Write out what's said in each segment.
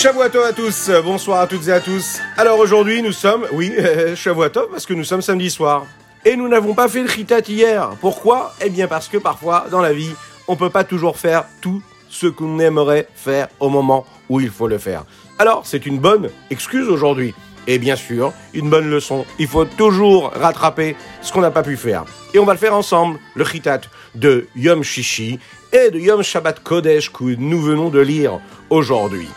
Shavuatov à tous, bonsoir à toutes et à tous. Alors aujourd'hui nous sommes, oui, Shavuatov parce que nous sommes samedi soir. Et nous n'avons pas fait le chitat hier. Pourquoi? Eh bien parce que parfois dans la vie, on peut pas toujours faire tout ce qu'on aimerait faire au moment où il faut le faire. Alors c'est une bonne excuse aujourd'hui. Et bien sûr, une bonne leçon. Il faut toujours rattraper ce qu'on n'a pas pu faire. Et on va le faire ensemble, le chitat de Yom Shishi et de Yom Shabbat Kodesh que nous venons de lire aujourd'hui.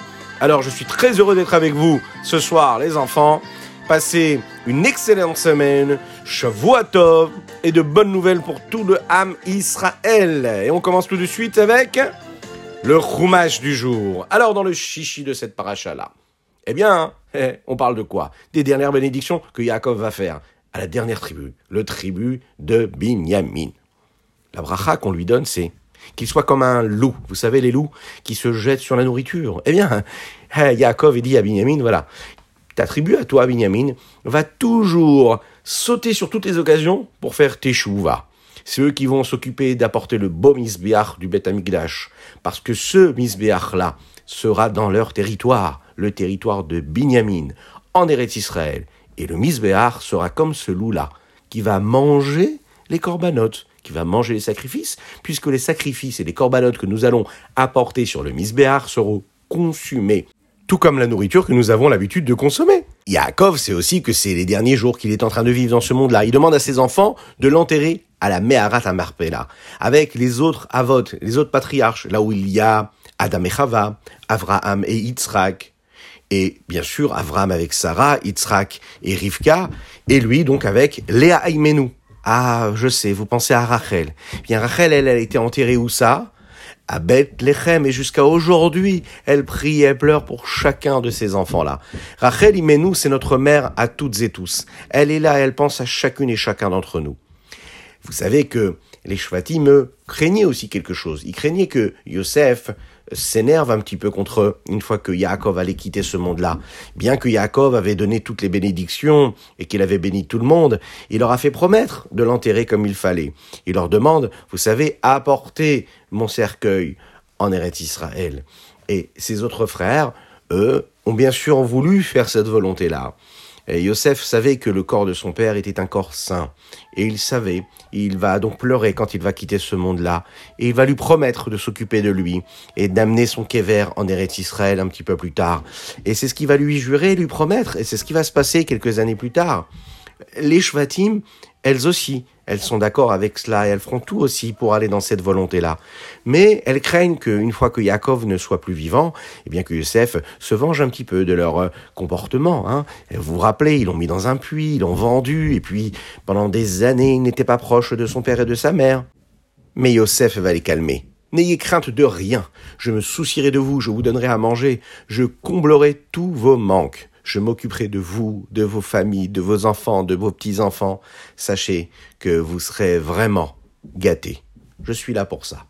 Alors je suis très heureux d'être avec vous ce soir les enfants. Passez une excellente semaine, Shavuatov et de bonnes nouvelles pour tout le Ham Israël. Et on commence tout de suite avec le Chumash du jour. Alors dans le chichi de cette paracha là, eh bien, eh, on parle de quoi? Des dernières bénédictions que Yaakov va faire à la dernière tribu, le tribu de Binyamin. La bracha qu'on lui donne, c'est qu'il soit comme un loup. Vous savez, les loups qui se jettent sur la nourriture. Eh bien, eh, Yaakov dit à Binyamin, voilà, ta tribu à toi, Binyamin, va toujours sauter sur toutes les occasions pour faire tes chouvas. C'est eux qui vont s'occuper d'apporter le beau misbéach du Beth Amikdash. Parce que ce misbéach-là sera dans leur territoire, le territoire de Binyamin, en Eretz Israël. Et le misbéach sera comme ce loup-là, qui va manger les corbanotes qui va manger les sacrifices, puisque les sacrifices et les corbanotes que nous allons apporter sur le misbéar seront consumés, tout comme la nourriture que nous avons l'habitude de consommer. Yaakov sait aussi que c'est les derniers jours qu'il est en train de vivre dans ce monde-là. Il demande à ses enfants de l'enterrer à la Meharat Amarpela, avec les autres avot, les autres patriarches, là où il y a Adam et Chava, Avraham et Yitzhak, et bien sûr Avraham avec Sarah, Yitzhak et Rivka, et lui donc avec Léa Aïmenou. Ah, je sais, vous pensez à Rachel. Bien, Rachel, elle, elle a été enterrée où ça? À Bethléem, et jusqu'à aujourd'hui, elle prie et pleure pour chacun de ces enfants-là. Rachel nous, c'est notre mère à toutes et tous. Elle est là, elle pense à chacune et chacun d'entre nous. Vous savez que les Shvatim craignaient aussi quelque chose. Ils craignaient que Yosef s'énerve un petit peu contre eux une fois que Yaakov allait quitter ce monde-là. Bien que Yaakov avait donné toutes les bénédictions et qu'il avait béni tout le monde, il leur a fait promettre de l'enterrer comme il fallait. Il leur demande, vous savez, apporter mon cercueil en Eretz Israël. Et ses autres frères, eux, ont bien sûr voulu faire cette volonté-là. Et Yosef savait que le corps de son père était un corps saint. Et il savait, il va donc pleurer quand il va quitter ce monde-là. Et il va lui promettre de s'occuper de lui et d'amener son kéver en Eretz Israël un petit peu plus tard. Et c'est ce qu'il va lui jurer, lui promettre. Et c'est ce qui va se passer quelques années plus tard. Les Shvatim, elles aussi, elles sont d'accord avec cela et elles feront tout aussi pour aller dans cette volonté-là. Mais elles craignent qu'une fois que Yaakov ne soit plus vivant, eh bien que Yosef se venge un petit peu de leur euh, comportement. Hein. Vous vous rappelez, ils l'ont mis dans un puits, ils l'ont vendu, et puis pendant des années, il n'était pas proche de son père et de sa mère. Mais Yosef va les calmer. N'ayez crainte de rien. Je me soucierai de vous, je vous donnerai à manger, je comblerai tous vos manques je m'occuperai de vous, de vos familles, de vos enfants, de vos petits-enfants. Sachez que vous serez vraiment gâtés. Je suis là pour ça.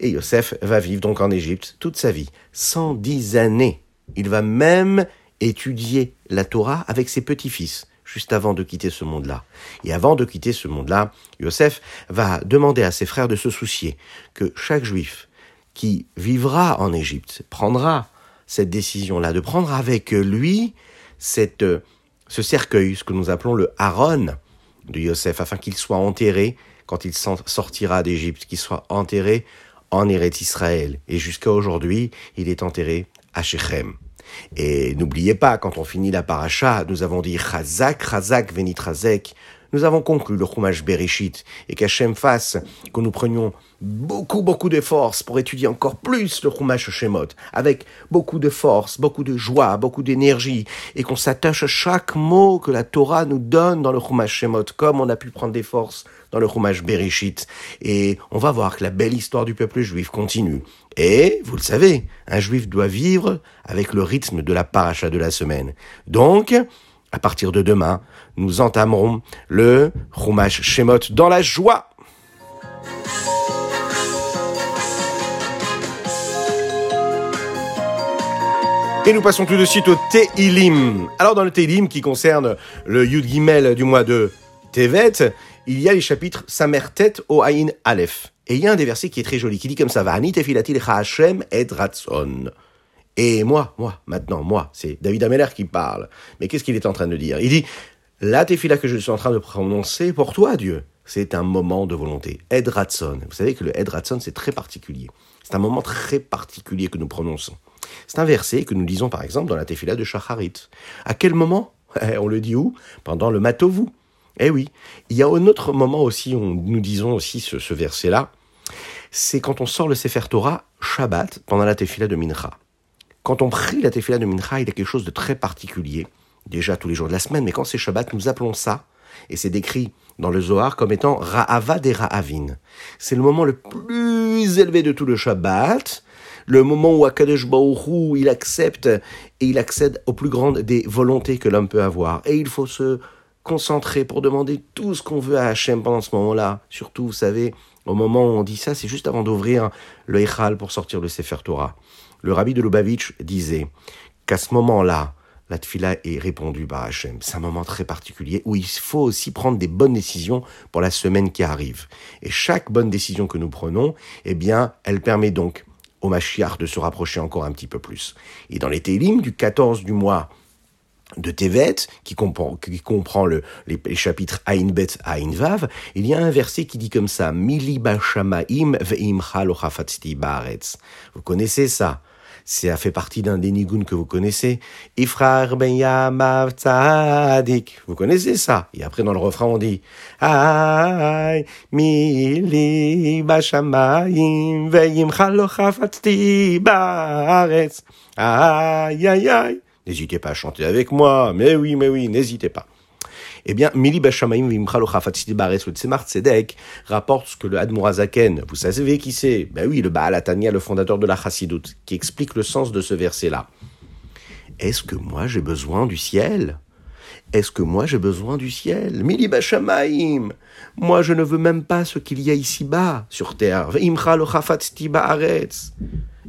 Et Yosef va vivre donc en Égypte toute sa vie, 110 années. Il va même étudier la Torah avec ses petits-fils, juste avant de quitter ce monde-là. Et avant de quitter ce monde-là, Yosef va demander à ses frères de se soucier que chaque juif qui vivra en Égypte prendra cette décision-là, de prendre avec lui cette, euh, ce cercueil, ce que nous appelons le Haron de Yosef, afin qu'il soit enterré quand il sortira d'Égypte, qu'il soit enterré en Eretz Israël. Et jusqu'à aujourd'hui, il est enterré à Shechem. Et n'oubliez pas, quand on finit la paracha, nous avons dit Chazak, Chazak, Venitrazek, nous avons conclu le Chumash Bereshit et qu'Hachem fasse que nous prenions beaucoup, beaucoup de force pour étudier encore plus le Chumash Shemot, avec beaucoup de force, beaucoup de joie, beaucoup d'énergie, et qu'on s'attache à chaque mot que la Torah nous donne dans le Chumash Shemot, comme on a pu prendre des forces dans le Chumash Bereshit. Et on va voir que la belle histoire du peuple juif continue. Et, vous le savez, un juif doit vivre avec le rythme de la paracha de la semaine. Donc, à partir de demain, nous entamerons le Chumash Shemot dans la joie. Et nous passons tout de suite au Teilim. Alors dans le Teilim qui concerne le Yud Gimel du mois de Tevet, il y a les chapitres Samertet au Aleph. Et il y a un des versets qui est très joli, qui dit comme ça, va et Ratson. Et moi, moi, maintenant, moi, c'est David Ameller qui parle. Mais qu'est-ce qu'il est en train de dire? Il dit, la tefila que je suis en train de prononcer pour toi, Dieu, c'est un moment de volonté. Ed Ratson. Vous savez que le Ed Ratson, c'est très particulier. C'est un moment très particulier que nous prononçons. C'est un verset que nous disons par exemple dans la tefila de Shacharit. À quel moment eh, On le dit où? Pendant le Matovu. Eh oui. Il y a un autre moment aussi où nous disons aussi ce, ce verset-là. C'est quand on sort le Sefer Torah Shabbat pendant la tefila de Mincha. Quand on prie la tefila de Mincha, il y a quelque chose de très particulier, déjà tous les jours de la semaine, mais quand c'est Shabbat, nous appelons ça, et c'est décrit dans le Zohar comme étant Ra'ava des Ra'avin. C'est le moment le plus élevé de tout le Shabbat, le moment où Akadosh Baruch il accepte et il accède aux plus grandes des volontés que l'homme peut avoir. Et il faut se concentrer pour demander tout ce qu'on veut à Hachem pendant ce moment-là. Surtout, vous savez, au moment où on dit ça, c'est juste avant d'ouvrir le Echal pour sortir le Sefer Torah. Le rabbi de Lubavitch disait qu'à ce moment-là, la tfila est répondue par Hachem. C'est un moment très particulier où il faut aussi prendre des bonnes décisions pour la semaine qui arrive. Et chaque bonne décision que nous prenons, eh bien, elle permet donc au Mashiach de se rapprocher encore un petit peu plus. Et dans les Télim du 14 du mois de Tevet, qui comprend, les, chapitres Ain Bet, Ain Vav, il y a un verset qui dit comme ça, Mili Bashamaim ve'imcha baaretz. Vous connaissez ça ça fait partie d'un des niguns que vous connaissez. Ifrar ben yamav tzadik. Vous connaissez ça? Et après, dans le refrain, on dit, Ay, mili bashamayim ve'im chalochafatzti baaretz. Aïe, aïe, aïe. N'hésitez pas à chanter avec moi. Mais oui, mais oui, n'hésitez pas. Eh bien, Mili Bashamaim Bares, le Tzemar Tzedek, rapporte ce que le Admorazaken, vous savez qui c'est? Ben oui, le Baal Atania, le fondateur de la Chassidut, qui explique le sens de ce verset-là. Est-ce que moi j'ai besoin du ciel? Est-ce que moi j'ai besoin du ciel? Mili Bashamaim Moi je ne veux même pas ce qu'il y a ici-bas, sur terre.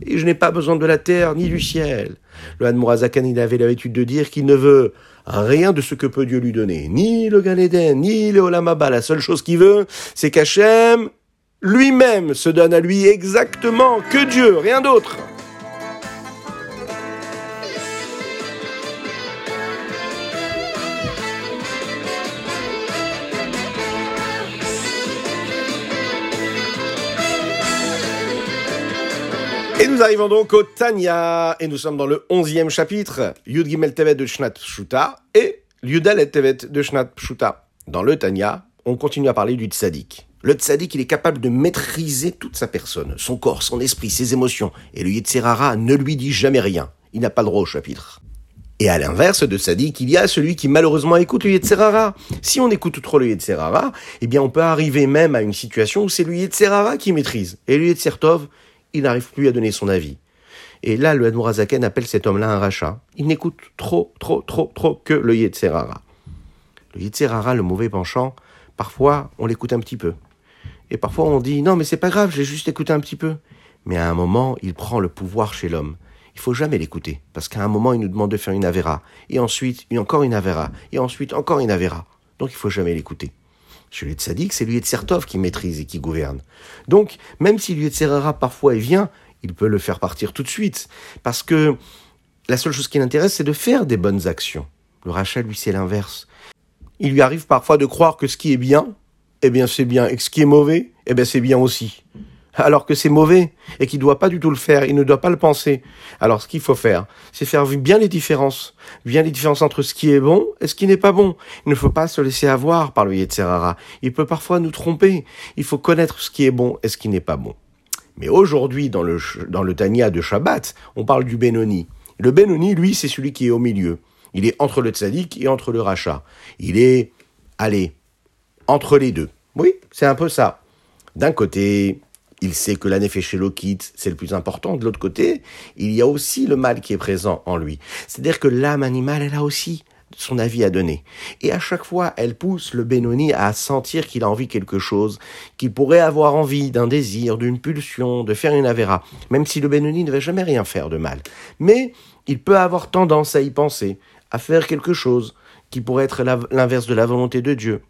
Et je n'ai pas besoin de la terre ni du ciel. Le Hanmourazakan, il avait l'habitude de dire qu'il ne veut rien de ce que peut Dieu lui donner. Ni le Gan ni le Olamaba. La seule chose qu'il veut, c'est qu'Hachem lui-même se donne à lui exactement que Dieu, rien d'autre. Et nous arrivons donc au Tanya, et nous sommes dans le onzième chapitre, Yud Gimel Tevet de Shnat Pshuta et Yudal Tevet de Shnat Pshuta. Dans le Tanya, on continue à parler du tzaddik. Le tzaddik, il est capable de maîtriser toute sa personne, son corps, son esprit, ses émotions, et le Yetzerara ne lui dit jamais rien. Il n'a pas le droit au chapitre. Et à l'inverse de tzaddik, il y a celui qui malheureusement écoute le Yetzerara. Si on écoute trop le Yetzerara, eh bien on peut arriver même à une situation où c'est le Yetzerara qui maîtrise. Et le Yetzertov, il n'arrive plus à donner son avis. Et là, le Admorazaken appelle cet homme-là un rachat. Il n'écoute trop, trop, trop, trop que le Yetzerara. Le Yetzerara, le mauvais penchant, parfois, on l'écoute un petit peu. Et parfois, on dit, non, mais c'est pas grave, j'ai juste écouté un petit peu. Mais à un moment, il prend le pouvoir chez l'homme. Il faut jamais l'écouter, parce qu'à un moment, il nous demande de faire une avéra, et ensuite, encore une avéra, et ensuite, encore une avéra. Donc, il faut jamais l'écouter. Chez les tzaddik, c'est lui Sertov qui maîtrise et qui gouverne. Donc, même si lui Serrara parfois il vient, il peut le faire partir tout de suite. Parce que la seule chose qui l'intéresse, c'est de faire des bonnes actions. Le rachat, lui, c'est l'inverse. Il lui arrive parfois de croire que ce qui est bien, eh bien c'est bien, et ce qui est mauvais, eh bien c'est bien aussi alors que c'est mauvais et qu'il ne doit pas du tout le faire, il ne doit pas le penser. Alors ce qu'il faut faire, c'est faire bien les différences, bien les différences entre ce qui est bon et ce qui n'est pas bon. Il ne faut pas se laisser avoir par le Yetzerara. Il peut parfois nous tromper. Il faut connaître ce qui est bon et ce qui n'est pas bon. Mais aujourd'hui, dans le, dans Tania de Shabbat, on parle du Benoni. Le Benoni, lui, c'est celui qui est au milieu. Il est entre le Tzadik et entre le Racha. Il est, allez, entre les deux. Oui, c'est un peu ça. D'un côté, il sait que la Lokit, c'est le plus important. De l'autre côté, il y a aussi le mal qui est présent en lui. C'est-à-dire que l'âme animale, elle a aussi son avis à donner. Et à chaque fois, elle pousse le Benoni à sentir qu'il a envie quelque chose, qu'il pourrait avoir envie d'un désir, d'une pulsion, de faire une avéra, même si le Benoni ne va jamais rien faire de mal. Mais il peut avoir tendance à y penser, à faire quelque chose qui pourrait être l'inverse de la volonté de Dieu.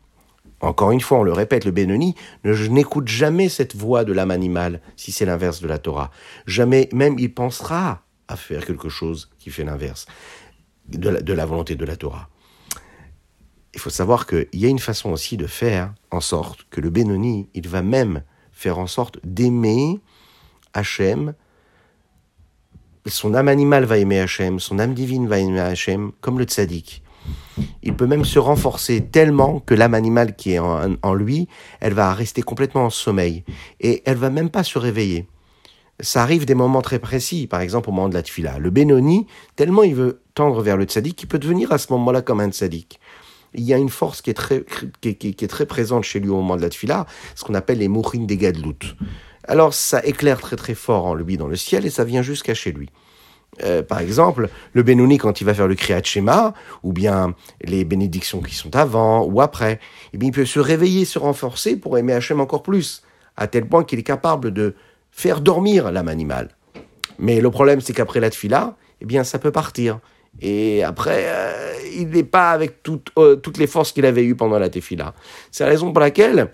Encore une fois, on le répète, le Benoni, je n'écoute jamais cette voix de l'âme animale, si c'est l'inverse de la Torah. Jamais, même il pensera à faire quelque chose qui fait l'inverse de la, volonté de la Torah. Il faut savoir qu'il y a une façon aussi de faire en sorte que le Benoni, il va même faire en sorte d'aimer Hachem. Son âme animale va aimer Hachem, son âme divine va aimer Hachem, comme le tzaddik. Il peut même se renforcer tellement que l'âme animale qui est en, lui, elle va rester complètement en sommeil et elle va même pas se réveiller. Ça arrive des moments très précis, par exemple au moment de la tfila. Le Benoni, tellement il veut tendre vers le tzaddik, qu'il peut devenir à ce moment-là comme un tzaddik. Il y a une force qui est très, qui, est très présente chez lui au moment de la tfila, ce qu'on appelle les mourin des gadlout. Alors ça éclaire très très fort en lui dans le ciel et ça vient jusqu'à chez lui. Euh, par exemple, le Benoni, quand il va faire le Kriyat Shema, ou bien les bénédictions qui sont avant ou après, eh bien, il peut se réveiller, se renforcer pour aimer Hachem encore plus, à tel point qu'il est capable de faire dormir l'âme animale. Mais le problème, c'est qu'après la tfila, eh bien, ça peut partir. Et après, euh, il n'est pas avec euh, toutes les forces qu'il avait eues pendant la tefila. C'est la raison pour laquelle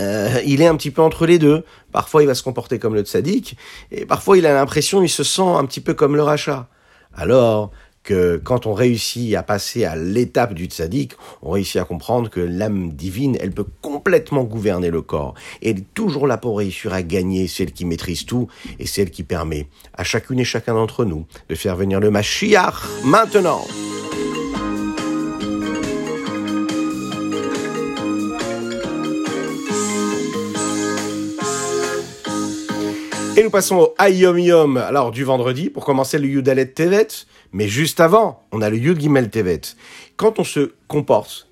euh, il est un petit peu entre les deux. Parfois, il va se comporter comme le tzaddik, et parfois, il a l'impression, il se sent un petit peu comme le rachat. Alors que quand on réussit à passer à l'étape du tzaddik, on réussit à comprendre que l'âme divine, elle peut complètement gouverner le corps. Et elle est toujours là pour réussir à gagner, celle qui maîtrise tout, et celle qui permet à chacune et chacun d'entre nous de faire venir le Mashiach maintenant. Et nous passons au Ayom Yom, alors du vendredi, pour commencer le Yudalet Tevet. Mais juste avant, on a le Yud Gimel Tevet. Quand on se comporte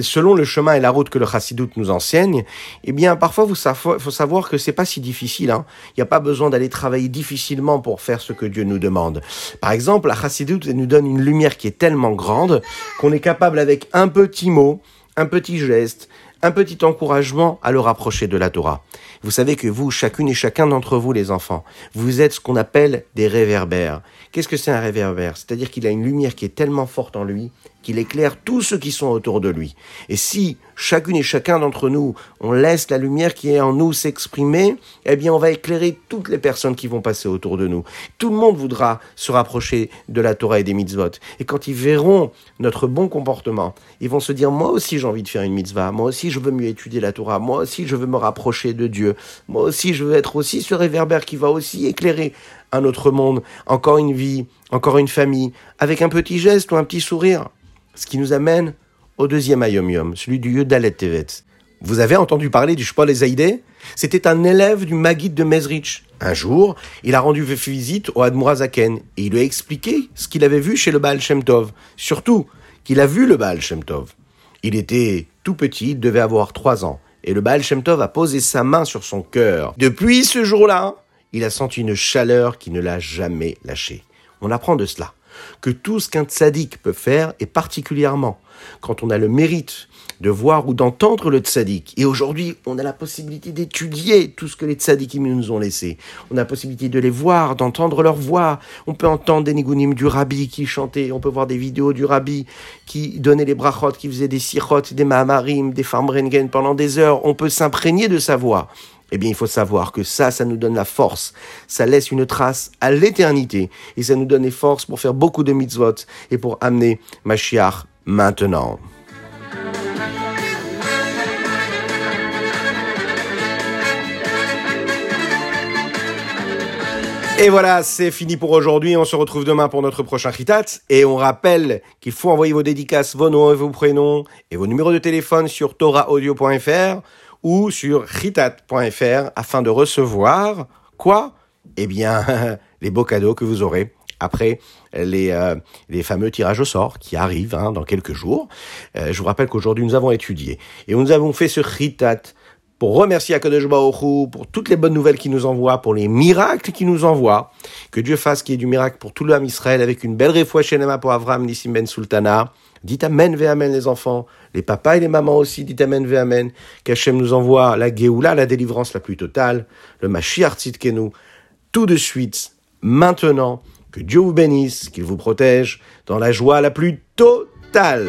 selon le chemin et la route que le Chassidut nous enseigne, eh bien, parfois, il faut savoir que c'est pas si difficile. Hein. Il n'y a pas besoin d'aller travailler difficilement pour faire ce que Dieu nous demande. Par exemple, la Chassidut nous donne une lumière qui est tellement grande qu'on est capable, avec un petit mot, un petit geste, un petit encouragement à le rapprocher de la Torah. Vous savez que vous, chacune et chacun d'entre vous, les enfants, vous êtes ce qu'on appelle des réverbères. Qu'est-ce que c'est un réverbère? C'est-à-dire qu'il a une lumière qui est tellement forte en lui qu'il éclaire tous ceux qui sont autour de lui. Et si chacune et chacun d'entre nous, on laisse la lumière qui est en nous s'exprimer, eh bien on va éclairer toutes les personnes qui vont passer autour de nous. Tout le monde voudra se rapprocher de la Torah et des mitzvot. Et quand ils verront notre bon comportement, ils vont se dire, moi aussi j'ai envie de faire une mitzvah, moi aussi je veux mieux étudier la Torah, moi aussi je veux me rapprocher de Dieu, moi aussi je veux être aussi ce réverbère qui va aussi éclairer un autre monde, encore une vie, encore une famille, avec un petit geste ou un petit sourire. Ce qui nous amène au deuxième Ayom celui du Yudalet Tevet. Vous avez entendu parler du Shpol Ezaïdé? C'était un élève du Maguid de Mezrich. Un jour, il a rendu visite au Admourazaken et il lui a expliqué ce qu'il avait vu chez le Baal Shem Tov. Surtout, qu'il a vu le Baal Shem Tov. Il était tout petit, devait avoir trois ans. Et le Baal Shem Tov a posé sa main sur son cœur. Depuis ce jour-là, il a senti une chaleur qui ne l'a jamais lâché. On apprend de cela que tout ce qu'un tzaddik peut faire, et particulièrement quand on a le mérite de voir ou d'entendre le tzaddik. Et aujourd'hui, on a la possibilité d'étudier tout ce que les tzaddikim nous ont laissé. On a la possibilité de les voir, d'entendre leur voix. On peut entendre des nigunim du rabbi qui chantait. On peut voir des vidéos du rabbi qui donnait les brachot, qui faisait des sichot, des mahamarim, des farmrengen pendant des heures. On peut s'imprégner de sa voix eh bien, il faut savoir que ça, ça nous donne la force. Ça laisse une trace à l'éternité. Et ça nous donne les forces pour faire beaucoup de mitzvot et pour amener Mashiach maintenant. Et voilà, c'est fini pour aujourd'hui. On se retrouve demain pour notre prochain Ritat. Et on rappelle qu'il faut envoyer vos dédicaces, vos noms et vos prénoms et vos numéros de téléphone sur torahaudio.fr ou sur ritat.fr afin de recevoir quoi? Eh bien, les beaux cadeaux que vous aurez après les, euh, fameux tirages au sort qui arrivent hein, dans quelques jours. Euh, je vous rappelle qu'aujourd'hui nous avons étudié et nous avons fait ce pour remercier Akadosh Baruch pour toutes les bonnes nouvelles qu'il nous envoie, pour les miracles qu'il nous envoie. Que Dieu fasse qu'il y ait du miracle pour tout l'homme Israël avec une belle chez pour Avram Nissim Ben Sultana. Dites Amen ve Amen les enfants, les papas et les mamans aussi, dites Amen ve Amen. Qu'Hachem nous envoie la Géoula, la délivrance la plus totale, le Mashiach Tzidkenu, tout de suite, maintenant, que Dieu vous bénisse, qu'il vous protège, dans la joie la plus totale.